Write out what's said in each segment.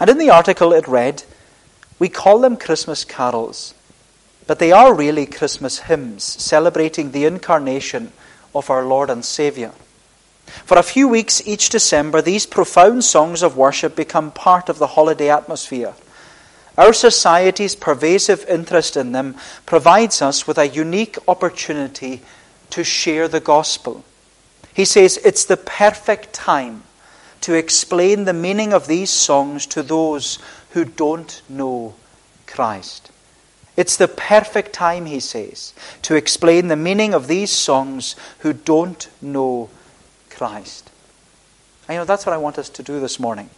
And in the article it read, We call them Christmas carols, but they are really Christmas hymns celebrating the incarnation of our Lord and Saviour. For a few weeks each December, these profound songs of worship become part of the holiday atmosphere. Our society's pervasive interest in them provides us with a unique opportunity to share the gospel. He says it's the perfect time to explain the meaning of these songs to those who don't know Christ. It's the perfect time, he says, to explain the meaning of these songs who don't know Christ. And you know, that's what I want us to do this morning.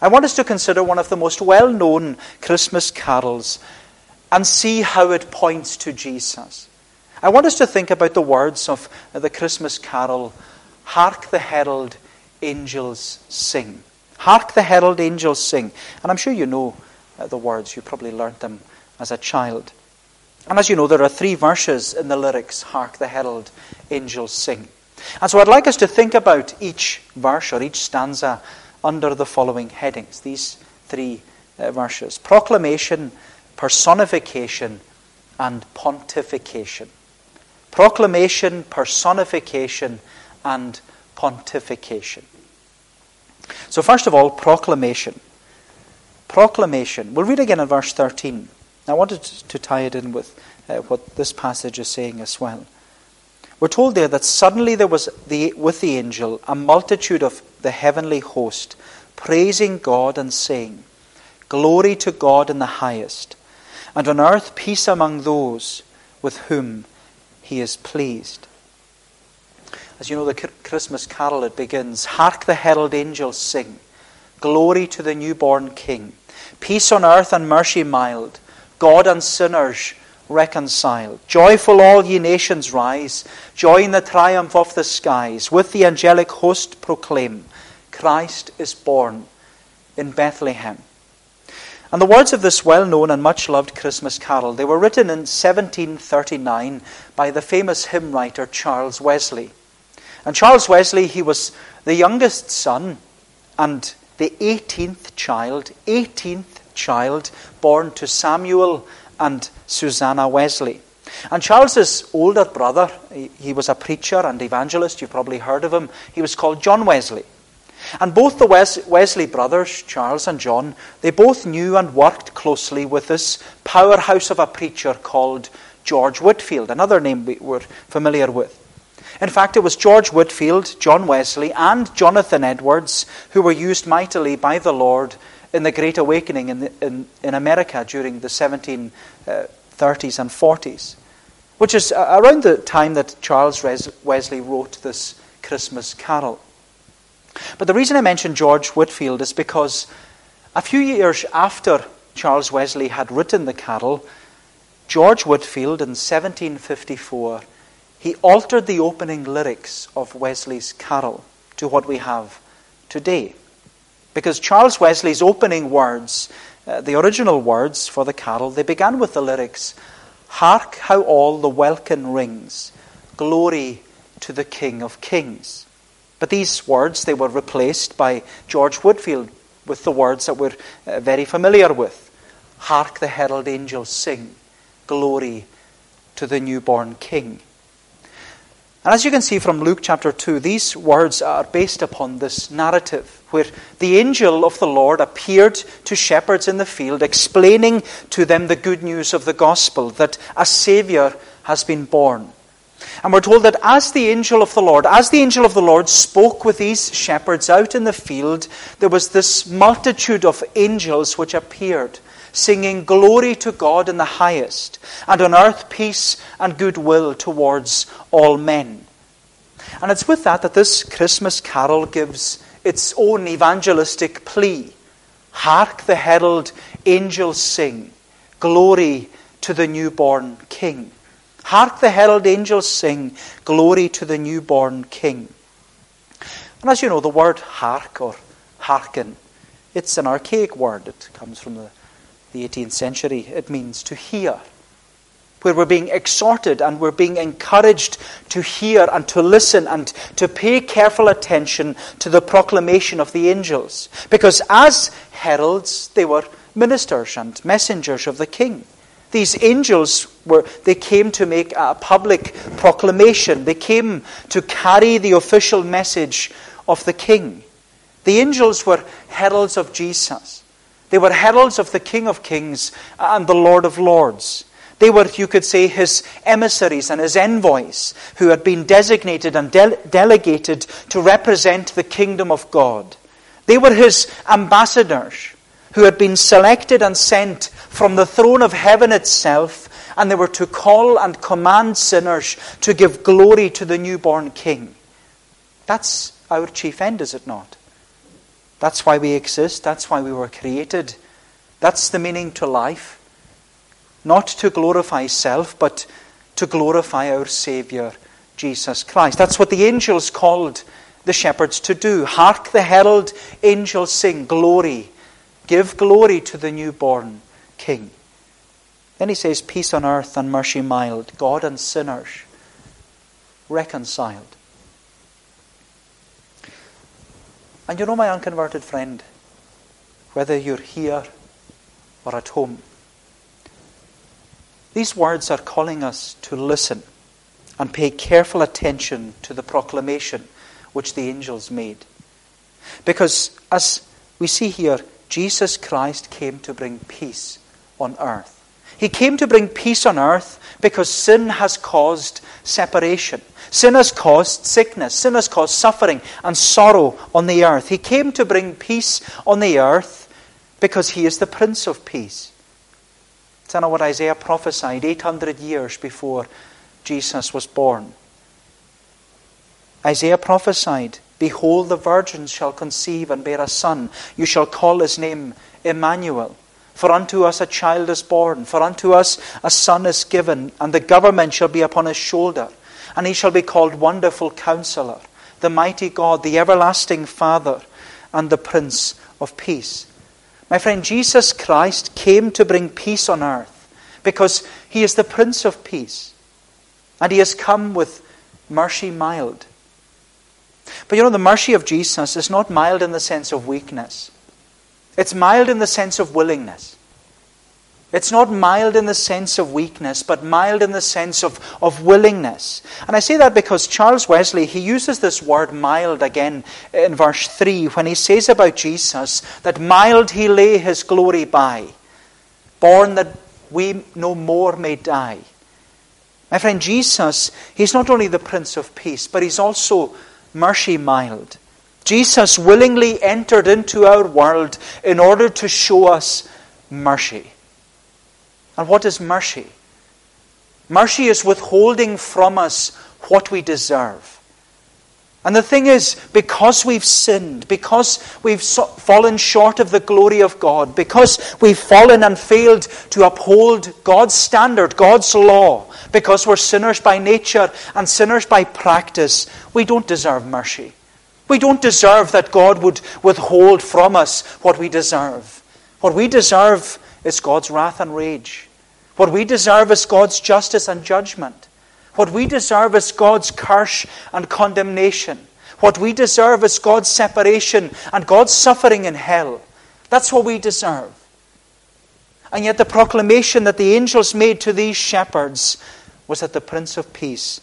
I want us to consider one of the most well known Christmas carols and see how it points to Jesus. I want us to think about the words of the Christmas carol Hark the herald angels sing. Hark the herald angels sing. And I'm sure you know uh, the words, you probably learnt them as a child. And as you know, there are three verses in the lyrics Hark the herald angels sing. And so I'd like us to think about each verse or each stanza under the following headings, these three uh, verses proclamation, personification, and pontification. Proclamation, personification, and pontification. So, first of all, proclamation. Proclamation. We'll read again in verse 13. I wanted to tie it in with uh, what this passage is saying as well. We're told there that suddenly there was the, with the angel a multitude of the heavenly host praising God and saying, Glory to God in the highest, and on earth peace among those with whom he is pleased. As you know, the Christmas carol, it begins Hark the herald angels sing, Glory to the newborn King, peace on earth and mercy mild, God and sinners reconciled. Joyful all ye nations rise, join the triumph of the skies, with the angelic host proclaim, Christ is born in Bethlehem. And the words of this well known and much loved Christmas carol, they were written in 1739 by the famous hymn writer Charles Wesley. And Charles Wesley, he was the youngest son and the 18th child, 18th child born to Samuel and Susanna Wesley. And Charles's older brother, he was a preacher and evangelist, you've probably heard of him. He was called John Wesley. And both the Wesley brothers, Charles and John, they both knew and worked closely with this powerhouse of a preacher called George Whitefield, another name we were familiar with. In fact, it was George Whitefield, John Wesley, and Jonathan Edwards who were used mightily by the Lord in the Great Awakening in, the, in, in America during the 1730s uh, and 40s, which is around the time that Charles Wesley wrote this Christmas carol. But the reason I mention George Whitefield is because a few years after Charles Wesley had written the carol, George Whitefield in 1754 he altered the opening lyrics of Wesley's carol to what we have today. Because Charles Wesley's opening words, uh, the original words for the carol, they began with the lyrics Hark how all the welkin rings, glory to the King of Kings. But these words, they were replaced by George Whitefield with the words that we're uh, very familiar with. Hark the herald angels sing, glory to the newborn King. And as you can see from Luke chapter 2, these words are based upon this narrative where the angel of the Lord appeared to shepherds in the field, explaining to them the good news of the gospel that a Savior has been born. And we're told that as the angel of the Lord, as the angel of the Lord spoke with these shepherds out in the field, there was this multitude of angels which appeared singing glory to God in the highest, and on earth peace and goodwill towards all men. And it's with that that this Christmas carol gives its own evangelistic plea. Hark the herald angels sing, glory to the newborn King. Hark the herald angels sing, glory to the newborn King. And as you know, the word hark or hearken, it's an archaic word. It comes from the the 18th century, it means to hear. where we're being exhorted and we're being encouraged to hear and to listen and to pay careful attention to the proclamation of the angels. Because as heralds, they were ministers and messengers of the king. These angels were, they came to make a public proclamation. They came to carry the official message of the king. The angels were heralds of Jesus. They were heralds of the King of Kings and the Lord of Lords. They were, you could say, his emissaries and his envoys who had been designated and de- delegated to represent the kingdom of God. They were his ambassadors who had been selected and sent from the throne of heaven itself, and they were to call and command sinners to give glory to the newborn king. That's our chief end, is it not? That's why we exist. That's why we were created. That's the meaning to life not to glorify self, but to glorify our Saviour, Jesus Christ. That's what the angels called the shepherds to do. Hark the herald angels sing, Glory. Give glory to the newborn King. Then he says, Peace on earth and mercy mild, God and sinners reconciled. And you know, my unconverted friend, whether you're here or at home, these words are calling us to listen and pay careful attention to the proclamation which the angels made. Because as we see here, Jesus Christ came to bring peace on earth. He came to bring peace on earth because sin has caused separation. Sin has caused sickness. Sin has caused suffering and sorrow on the earth. He came to bring peace on the earth because He is the Prince of Peace. It's not what Isaiah prophesied 800 years before Jesus was born. Isaiah prophesied, Behold, the virgin shall conceive and bear a son. You shall call his name Emmanuel. For unto us a child is born, for unto us a son is given, and the government shall be upon his shoulder. And he shall be called Wonderful Counselor, the Mighty God, the Everlasting Father, and the Prince of Peace. My friend, Jesus Christ came to bring peace on earth because he is the Prince of Peace. And he has come with mercy mild. But you know, the mercy of Jesus is not mild in the sense of weakness, it's mild in the sense of willingness. It's not mild in the sense of weakness, but mild in the sense of, of willingness. And I say that because Charles Wesley, he uses this word mild again in verse 3 when he says about Jesus that mild he lay his glory by, born that we no more may die. My friend, Jesus, he's not only the Prince of Peace, but he's also mercy mild. Jesus willingly entered into our world in order to show us mercy. And what is mercy? Mercy is withholding from us what we deserve. And the thing is, because we've sinned, because we've fallen short of the glory of God, because we've fallen and failed to uphold God's standard, God's law, because we're sinners by nature and sinners by practice, we don't deserve mercy. We don't deserve that God would withhold from us what we deserve. What we deserve is God's wrath and rage. What we deserve is God's justice and judgment. What we deserve is God's curse and condemnation. What we deserve is God's separation and God's suffering in hell. That's what we deserve. And yet, the proclamation that the angels made to these shepherds was that the Prince of Peace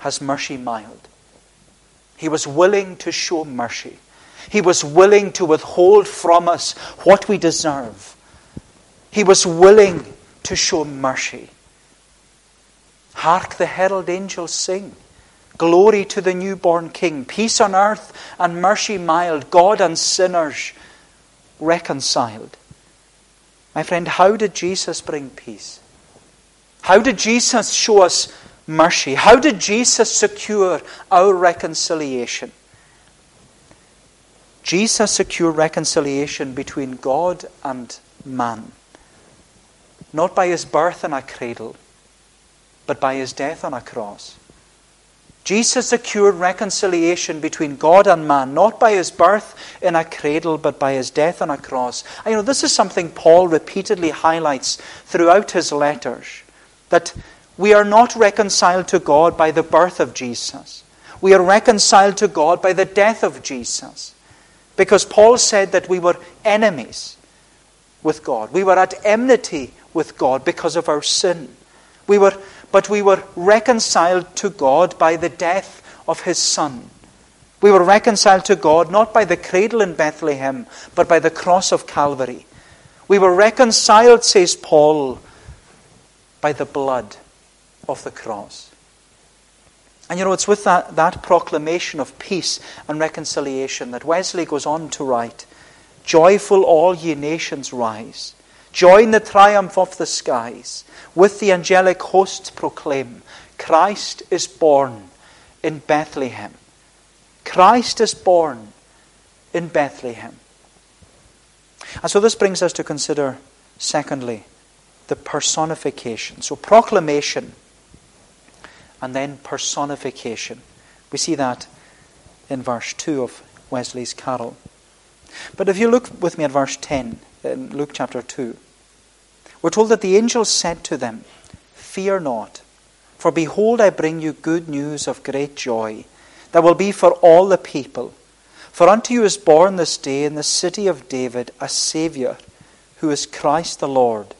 has mercy mild. He was willing to show mercy. He was willing to withhold from us what we deserve. He was willing to show mercy. Hark the herald angels sing. Glory to the newborn King. Peace on earth and mercy mild. God and sinners reconciled. My friend, how did Jesus bring peace? How did Jesus show us mercy? How did Jesus secure our reconciliation? Jesus secured reconciliation between God and man not by his birth in a cradle, but by his death on a cross. Jesus secured reconciliation between God and man, not by his birth in a cradle, but by his death on a cross. You know, this is something Paul repeatedly highlights throughout his letters that We are not reconciled to God by the birth of Jesus. We are reconciled to God by the death of Jesus. Because Paul said that we were enemies with God. We were at enmity with God because of our sin. We were, but we were reconciled to God by the death of his Son. We were reconciled to God not by the cradle in Bethlehem, but by the cross of Calvary. We were reconciled, says Paul, by the blood of the cross. And you know, it's with that, that proclamation of peace and reconciliation that Wesley goes on to write Joyful, all ye nations rise. Join the triumph of the skies. With the angelic hosts proclaim Christ is born in Bethlehem. Christ is born in Bethlehem. And so this brings us to consider, secondly, the personification. So, proclamation and then personification. We see that in verse 2 of Wesley's carol. But if you look with me at verse 10 in Luke chapter 2, we're told that the angel said to them, Fear not, for behold, I bring you good news of great joy that will be for all the people. For unto you is born this day in the city of David a Saviour, who is Christ the Lord.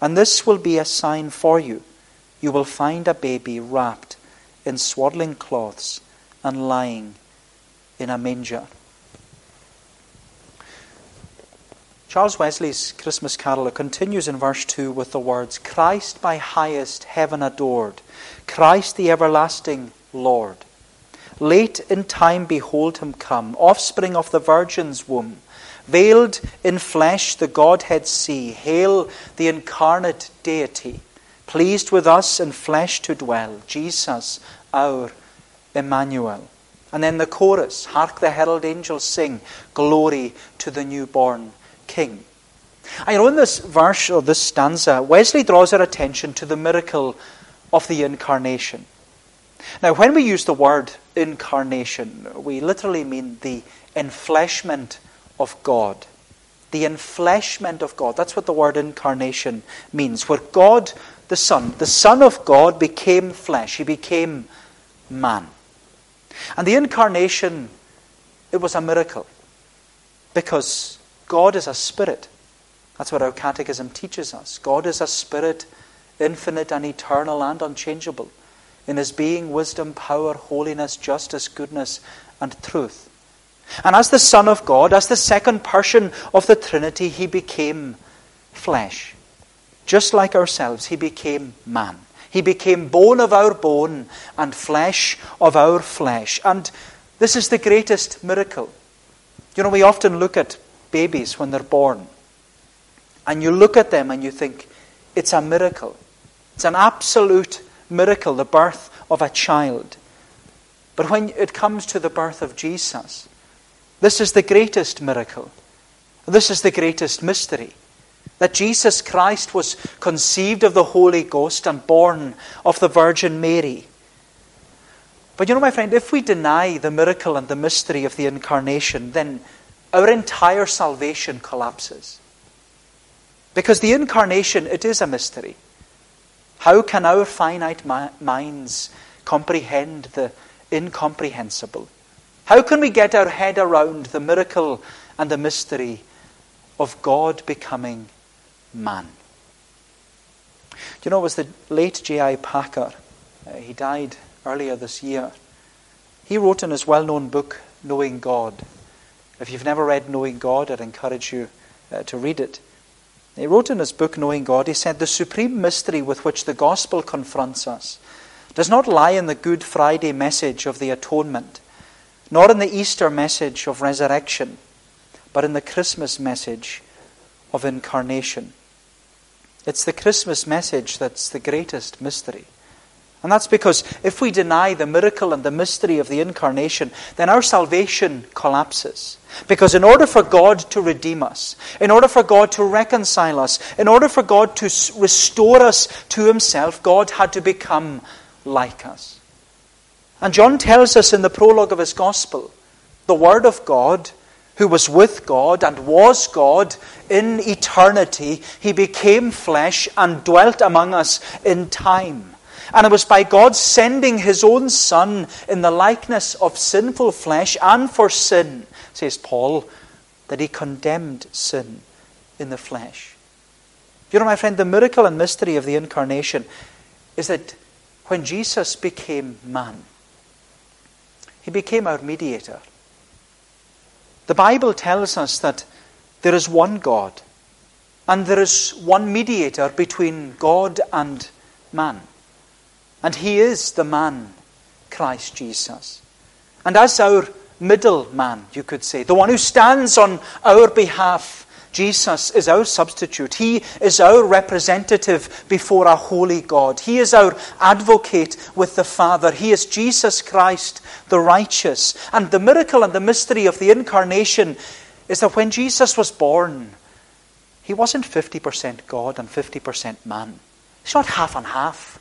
And this will be a sign for you. You will find a baby wrapped in swaddling cloths and lying in a manger. Charles Wesley's Christmas carol continues in verse 2 with the words Christ by highest heaven adored, Christ the everlasting Lord. Late in time, behold him come, offspring of the Virgin's womb. Veiled in flesh, the Godhead see. Hail the incarnate deity, pleased with us in flesh to dwell. Jesus, our Emmanuel. And then the chorus Hark the herald angels sing, Glory to the newborn King. I know in this verse or this stanza, Wesley draws our attention to the miracle of the incarnation. Now, when we use the word incarnation, we literally mean the enfleshment of God. The enfleshment of God. That's what the word incarnation means. Where God, the Son, the Son of God, became flesh. He became man. And the incarnation, it was a miracle. Because God is a spirit. That's what our catechism teaches us. God is a spirit, infinite and eternal and unchangeable in his being, wisdom, power, holiness, justice, goodness, and truth. And as the Son of God, as the second person of the Trinity, he became flesh. Just like ourselves, he became man. He became bone of our bone and flesh of our flesh. And this is the greatest miracle. You know, we often look at babies when they're born, and you look at them and you think, it's a miracle. It's an absolute miracle, the birth of a child. But when it comes to the birth of Jesus, this is the greatest miracle. This is the greatest mystery. That Jesus Christ was conceived of the Holy Ghost and born of the Virgin Mary. But you know, my friend, if we deny the miracle and the mystery of the incarnation, then our entire salvation collapses. Because the incarnation, it is a mystery. How can our finite minds comprehend the incomprehensible? How can we get our head around the miracle and the mystery of God becoming man? Do you know, it was the late J.I. Packer. Uh, he died earlier this year. He wrote in his well known book, Knowing God. If you've never read Knowing God, I'd encourage you uh, to read it. He wrote in his book, Knowing God, he said, The supreme mystery with which the gospel confronts us does not lie in the Good Friday message of the atonement, nor in the Easter message of resurrection, but in the Christmas message of incarnation. It's the Christmas message that's the greatest mystery. And that's because if we deny the miracle and the mystery of the incarnation, then our salvation collapses. Because in order for God to redeem us, in order for God to reconcile us, in order for God to restore us to Himself, God had to become like us. And John tells us in the prologue of his Gospel the Word of God, who was with God and was God in eternity, He became flesh and dwelt among us in time. And it was by God sending his own Son in the likeness of sinful flesh and for sin, says Paul, that he condemned sin in the flesh. You know, my friend, the miracle and mystery of the incarnation is that when Jesus became man, he became our mediator. The Bible tells us that there is one God and there is one mediator between God and man. And he is the man, Christ Jesus. And as our middleman, you could say, the one who stands on our behalf, Jesus is our substitute. He is our representative before a holy God. He is our advocate with the Father. He is Jesus Christ, the righteous. And the miracle and the mystery of the incarnation is that when Jesus was born, he wasn't 50% God and 50% man. He's not half and half.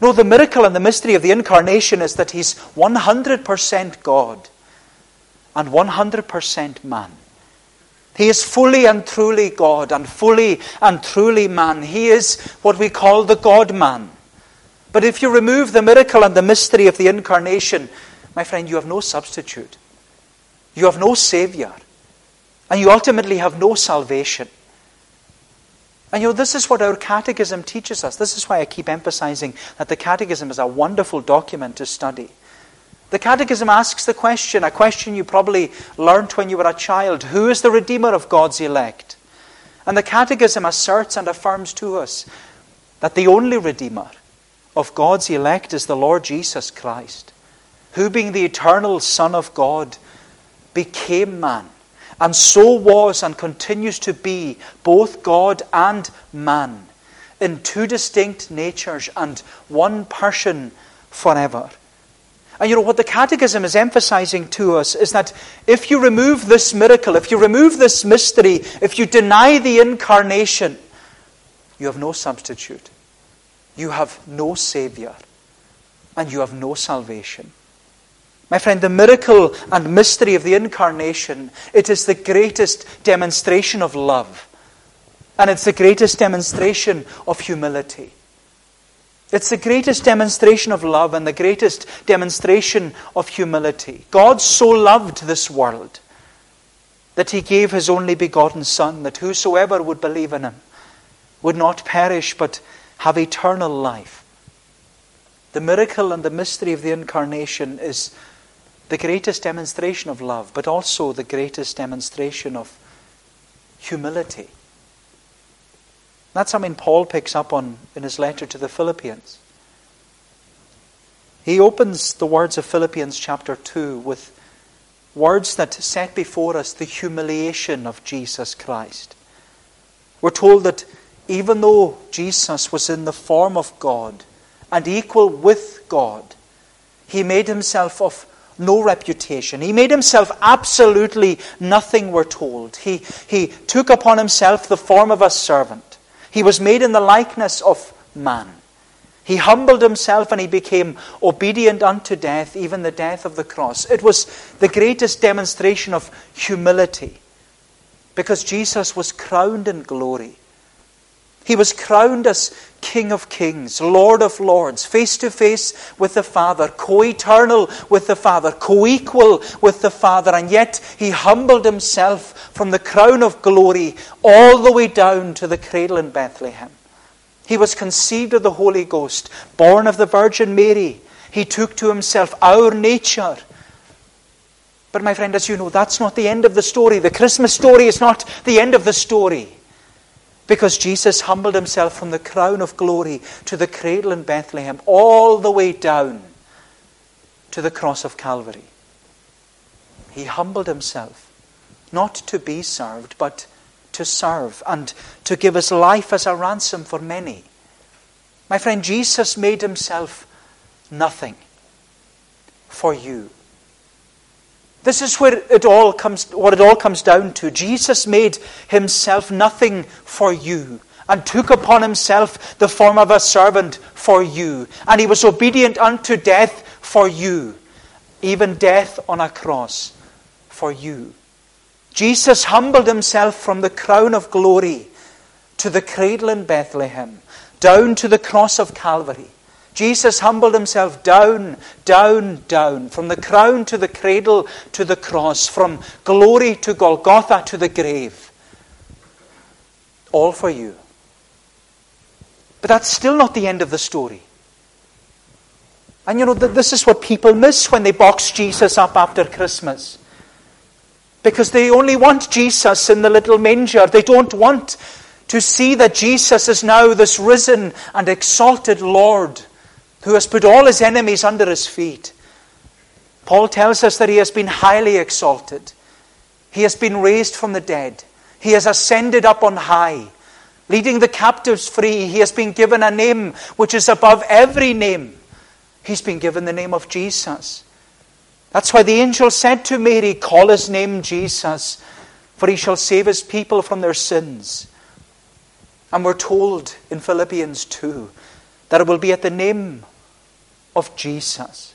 No, the miracle and the mystery of the incarnation is that he's 100% God and 100% man. He is fully and truly God and fully and truly man. He is what we call the God man. But if you remove the miracle and the mystery of the incarnation, my friend, you have no substitute. You have no Savior. And you ultimately have no salvation. And you know, this is what our catechism teaches us. This is why I keep emphasizing that the catechism is a wonderful document to study. The catechism asks the question, a question you probably learnt when you were a child Who is the Redeemer of God's elect? And the catechism asserts and affirms to us that the only Redeemer of God's elect is the Lord Jesus Christ, who, being the eternal Son of God, became man and so was and continues to be both God and man in two distinct natures and one person forever. And you know what the Catechism is emphasizing to us is that if you remove this miracle, if you remove this mystery, if you deny the incarnation, you have no substitute. You have no Savior. And you have no salvation. My friend, the miracle and mystery of the incarnation, it is the greatest demonstration of love. And it's the greatest demonstration of humility. It's the greatest demonstration of love and the greatest demonstration of humility. God so loved this world that he gave his only begotten Son, that whosoever would believe in him would not perish but have eternal life. The miracle and the mystery of the incarnation is the greatest demonstration of love, but also the greatest demonstration of humility. That's something Paul picks up on in his letter to the Philippians. He opens the words of Philippians chapter 2 with words that set before us the humiliation of Jesus Christ. We're told that even though Jesus was in the form of God and equal with God, he made himself of no reputation. He made himself absolutely nothing, we're told. He, he took upon himself the form of a servant. He was made in the likeness of man. He humbled himself and he became obedient unto death, even the death of the cross. It was the greatest demonstration of humility because Jesus was crowned in glory. He was crowned as King of Kings, Lord of Lords, face to face with the Father, co eternal with the Father, co equal with the Father, and yet he humbled himself from the crown of glory all the way down to the cradle in Bethlehem. He was conceived of the Holy Ghost, born of the Virgin Mary. He took to himself our nature. But, my friend, as you know, that's not the end of the story. The Christmas story is not the end of the story. Because Jesus humbled himself from the crown of glory to the cradle in Bethlehem, all the way down to the cross of Calvary. He humbled himself, not to be served, but to serve and to give his life as a ransom for many. My friend, Jesus made himself nothing for you. This is where it all comes, what it all comes down to. Jesus made himself nothing for you and took upon himself the form of a servant for you. And he was obedient unto death for you, even death on a cross for you. Jesus humbled himself from the crown of glory to the cradle in Bethlehem, down to the cross of Calvary, Jesus humbled himself down, down, down, from the crown to the cradle to the cross, from glory to Golgotha to the grave. All for you. But that's still not the end of the story. And you know, this is what people miss when they box Jesus up after Christmas. Because they only want Jesus in the little manger. They don't want to see that Jesus is now this risen and exalted Lord who has put all his enemies under his feet. Paul tells us that he has been highly exalted. He has been raised from the dead. He has ascended up on high, leading the captives free. He has been given a name which is above every name. He's been given the name of Jesus. That's why the angel said to Mary, Call his name Jesus, for he shall save his people from their sins. And we're told in Philippians 2 that it will be at the name of Jesus.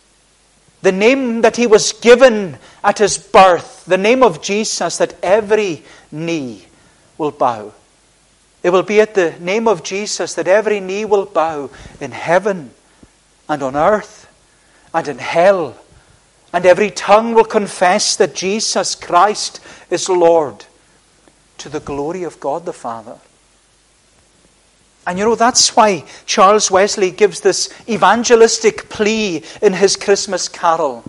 The name that he was given at his birth, the name of Jesus, that every knee will bow. It will be at the name of Jesus that every knee will bow in heaven and on earth and in hell. And every tongue will confess that Jesus Christ is Lord to the glory of God the Father. And you know, that's why Charles Wesley gives this evangelistic plea in his Christmas carol.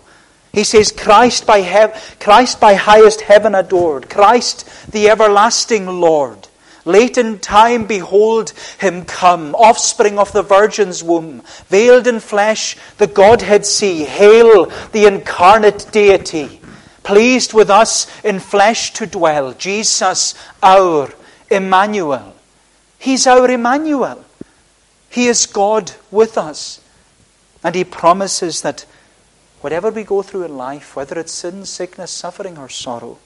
He says, Christ by, hev- Christ by highest heaven adored, Christ the everlasting Lord. Late in time, behold him come, offspring of the Virgin's womb, veiled in flesh, the Godhead see. Hail the incarnate deity, pleased with us in flesh to dwell, Jesus our Emmanuel. He's our Emmanuel. He is God with us. And He promises that whatever we go through in life, whether it's sin, sickness, suffering, or sorrow,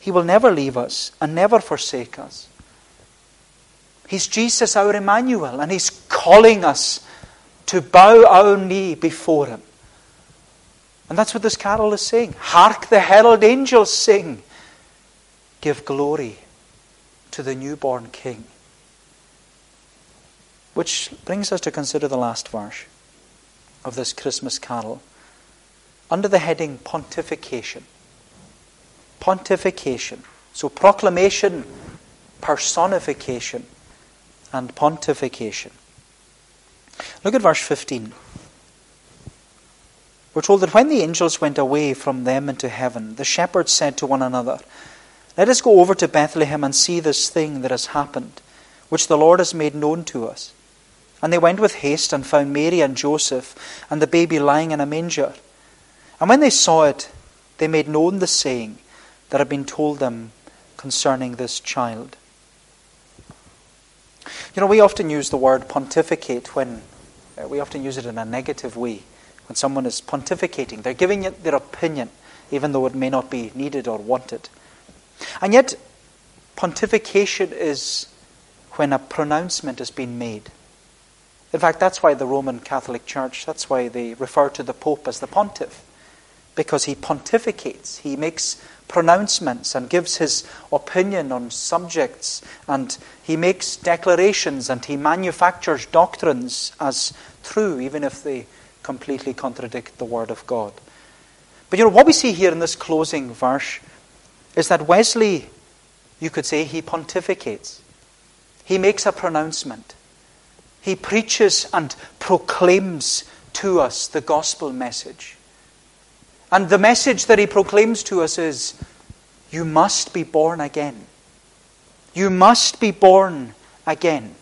He will never leave us and never forsake us. He's Jesus, our Emmanuel, and He's calling us to bow our knee before Him. And that's what this carol is saying. Hark the herald angels sing. Give glory to the newborn King. Which brings us to consider the last verse of this Christmas carol under the heading pontification. Pontification. So proclamation, personification, and pontification. Look at verse 15. We're told that when the angels went away from them into heaven, the shepherds said to one another, Let us go over to Bethlehem and see this thing that has happened, which the Lord has made known to us. And they went with haste and found Mary and Joseph and the baby lying in a manger. And when they saw it, they made known the saying that had been told them concerning this child. You know, we often use the word pontificate when uh, we often use it in a negative way. When someone is pontificating, they're giving it their opinion, even though it may not be needed or wanted. And yet, pontification is when a pronouncement has been made. In fact, that's why the Roman Catholic Church, that's why they refer to the Pope as the pontiff, because he pontificates, he makes pronouncements and gives his opinion on subjects, and he makes declarations and he manufactures doctrines as true, even if they completely contradict the Word of God. But you know, what we see here in this closing verse is that Wesley, you could say, he pontificates. He makes a pronouncement. He preaches and proclaims to us the gospel message. And the message that he proclaims to us is you must be born again. You must be born again.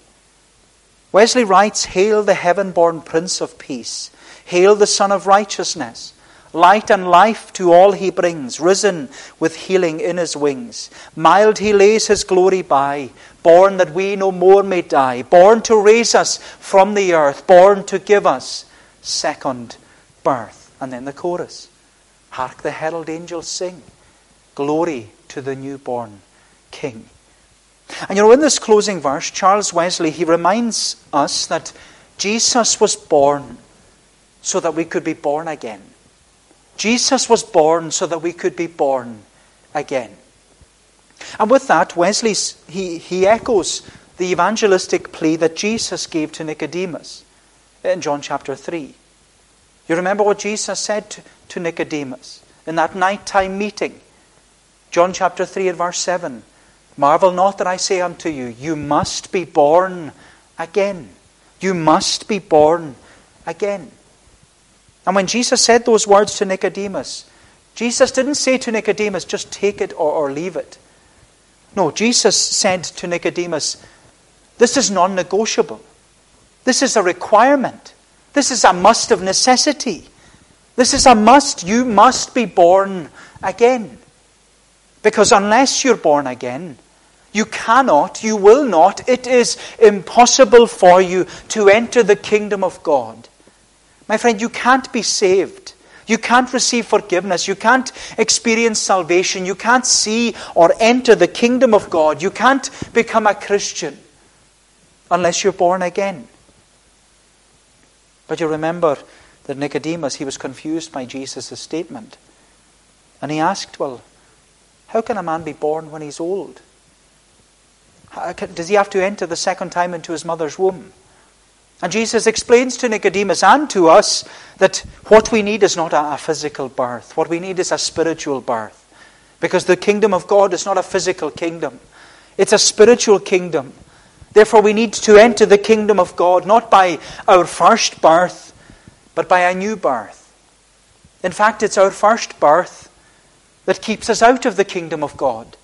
Wesley writes Hail the heaven born Prince of Peace. Hail the Sun of Righteousness. Light and life to all he brings, risen with healing in his wings. Mild he lays his glory by, born that we no more may die, born to raise us from the earth, born to give us second birth. And then the chorus Hark the herald angels sing, Glory to the newborn King. And you know, in this closing verse, Charles Wesley, he reminds us that Jesus was born so that we could be born again. Jesus was born so that we could be born again. And with that, Wesley he, he echoes the evangelistic plea that Jesus gave to Nicodemus in John chapter 3. You remember what Jesus said to, to Nicodemus in that nighttime meeting? John chapter 3 and verse 7. Marvel not that I say unto you, you must be born again. You must be born again. And when Jesus said those words to Nicodemus, Jesus didn't say to Nicodemus, just take it or, or leave it. No, Jesus said to Nicodemus, this is non negotiable. This is a requirement. This is a must of necessity. This is a must. You must be born again. Because unless you're born again, you cannot, you will not, it is impossible for you to enter the kingdom of God. My friend, you can't be saved. You can't receive forgiveness. You can't experience salvation. You can't see or enter the kingdom of God. You can't become a Christian unless you're born again. But you remember that Nicodemus, he was confused by Jesus' statement. And he asked, Well, how can a man be born when he's old? does he have to enter the second time into his mother's womb? And Jesus explains to Nicodemus and to us that what we need is not a, physical birth. What we need is a spiritual birth. Because the kingdom of God is not a physical kingdom, it's a spiritual kingdom. Therefore, we need to enter the kingdom of God not by our first birth, but by a new birth. In fact, it's our first birth that keeps us out of the kingdom of God.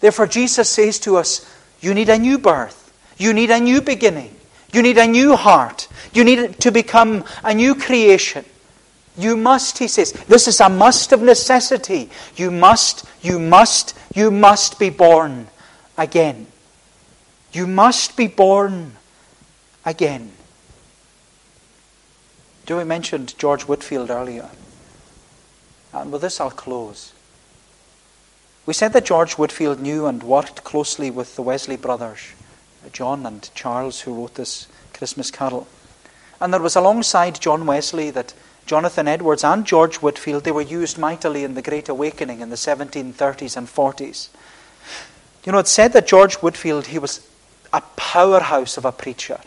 Therefore, Jesus says to us, You need a new birth. You need a new beginning. You need a new heart. You need to become a new creation. You must, he says, this is a must of necessity. You must, you must, you must be born again. You must be born again. Joey mentioned George Whitefield earlier. And with this I'll close. We said that George Whitefield knew and worked closely with the Wesley brothers, John and Charles, who wrote this Christmas carol. And there was alongside John Wesley that Jonathan Edwards and George Whitefield, they were used mightily in the Great Awakening in the 1730s and 40s. You know, it's said that George Whitefield, he was a powerhouse of a preacher.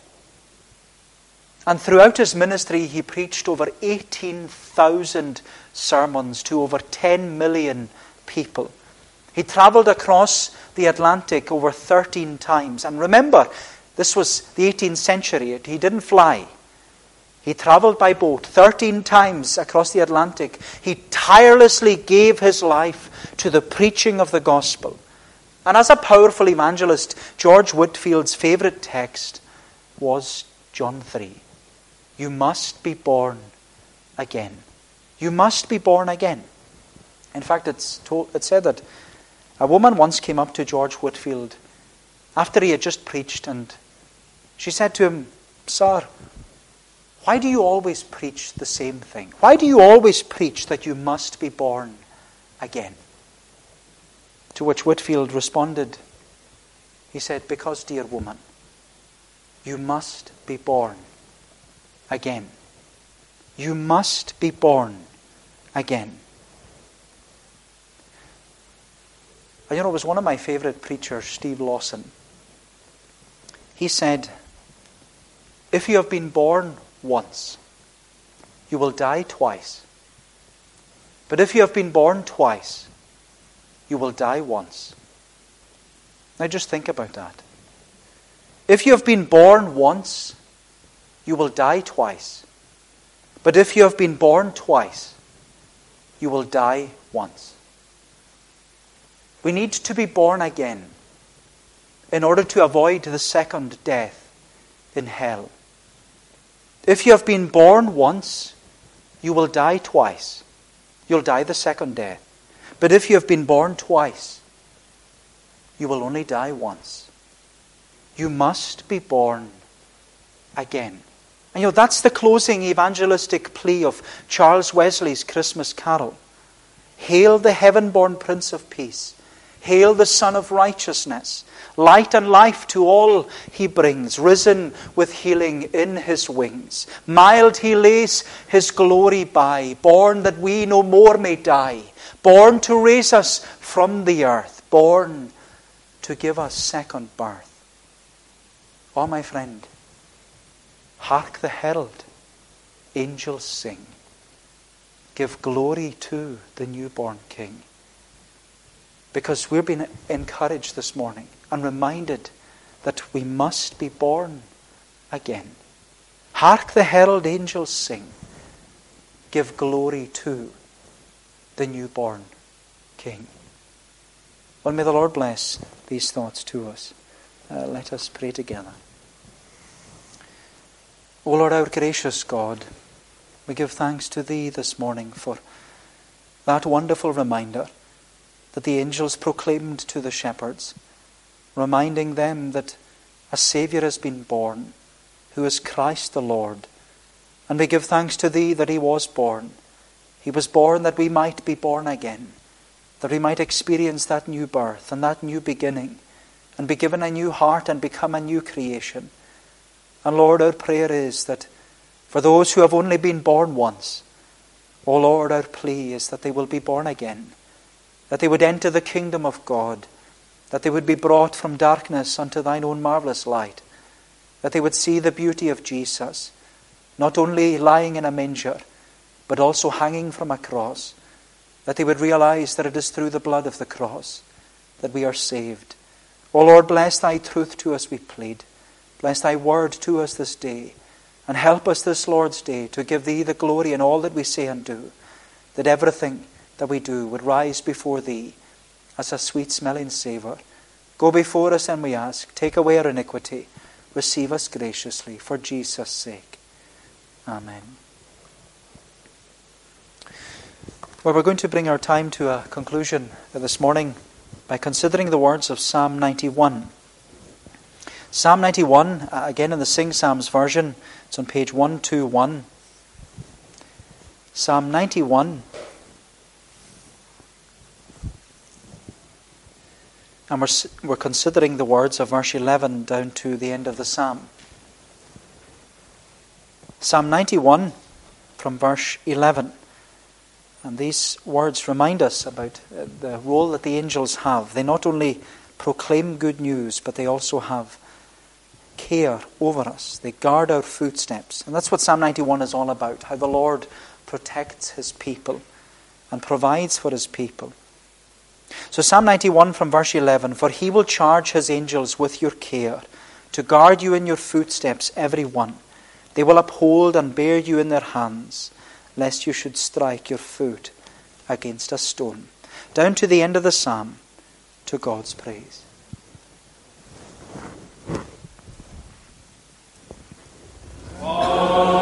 And throughout his ministry, he preached over 18,000 sermons to over 10 million people. He traveled across the Atlantic over 13 times. And remember, this was the 18th century. He didn't fly. He traveled by boat 13 times across the Atlantic. He tirelessly gave his life to the preaching of the gospel. And as a powerful evangelist, George Whitefield's favorite text was John 3. You must be born again. You must be born again. In fact, it's, told, it's said that a woman once came up to George Whitefield after he had just preached and she said to him, Sir, why do you always preach the same thing? Why do you always preach that you must be born again? To which Whitefield responded, He said, Because, dear woman, you must be born again. You must be born again. And you know, it was one of my favorite preachers, Steve Lawson. He said, If you have been born once, you will die twice. But if you have been born twice, you will die once. Now just think about that. If you have been born once, you will die twice. But if you have been born twice, you will die once. We need to be born again in order to avoid the second death in hell. If you have been born once, you will die twice. You'll die the second death. But if you have been born twice, you will only die once. You must be born again. And you know, that's the closing evangelistic plea of Charles Wesley's Christmas carol. Hail the heaven born Prince of Peace. Hail the Sun of Righteousness. Light and life to all he brings, risen with healing in his wings. Mild he lays his glory by, born that we no more may die born to raise us from the earth, born to give us second birth. Oh, my friend, Hark the herald, angels sing. Give glory to the newborn King. Because we're being encouraged this morning and reminded that we must be born again. Hark the herald angels sing. Give glory to the newborn King. Well, may the Lord bless these thoughts to us. Uh, let us pray together. O Lord, our gracious God, we give thanks to Thee this morning for that wonderful reminder that the angels proclaimed to the shepherds, reminding them that a Saviour has been born, who is Christ the Lord. And we give thanks to Thee that He was born. He was born that we might be born again, that we might experience that new birth and that new beginning, and be given a new heart and become a new creation. And Lord, our prayer is that for those who have only been born once, O Lord, our plea is that they will be born again, that they would enter the kingdom of God, that they would be brought from darkness unto thine own marvelous light, that they would see the beauty of Jesus, not only lying in a manger, but also hanging from a cross, that they would realize that it is through the blood of the cross that we are saved. O Lord, bless thy truth to us, we plead. Bless thy word to us this day. And help us this Lord's day to give thee the glory in all that we say and do, that everything that we do would rise before thee as a sweet smelling savour. Go before us, and we ask, take away our iniquity, receive us graciously, for Jesus' sake. Amen. Well, we're going to bring our time to a conclusion this morning by considering the words of Psalm 91. Psalm 91, uh, again in the Sing Psalms version, it's on page 121. Psalm 91. And we're, we're considering the words of verse 11 down to the end of the psalm. Psalm 91 from verse 11. And these words remind us about uh, the role that the angels have. They not only proclaim good news, but they also have care over us. They guard our footsteps. And that's what Psalm 91 is all about how the Lord protects his people and provides for his people. So, Psalm 91 from verse 11 For he will charge his angels with your care, to guard you in your footsteps, every one. They will uphold and bear you in their hands, lest you should strike your foot against a stone. Down to the end of the psalm, to God's praise. Oh.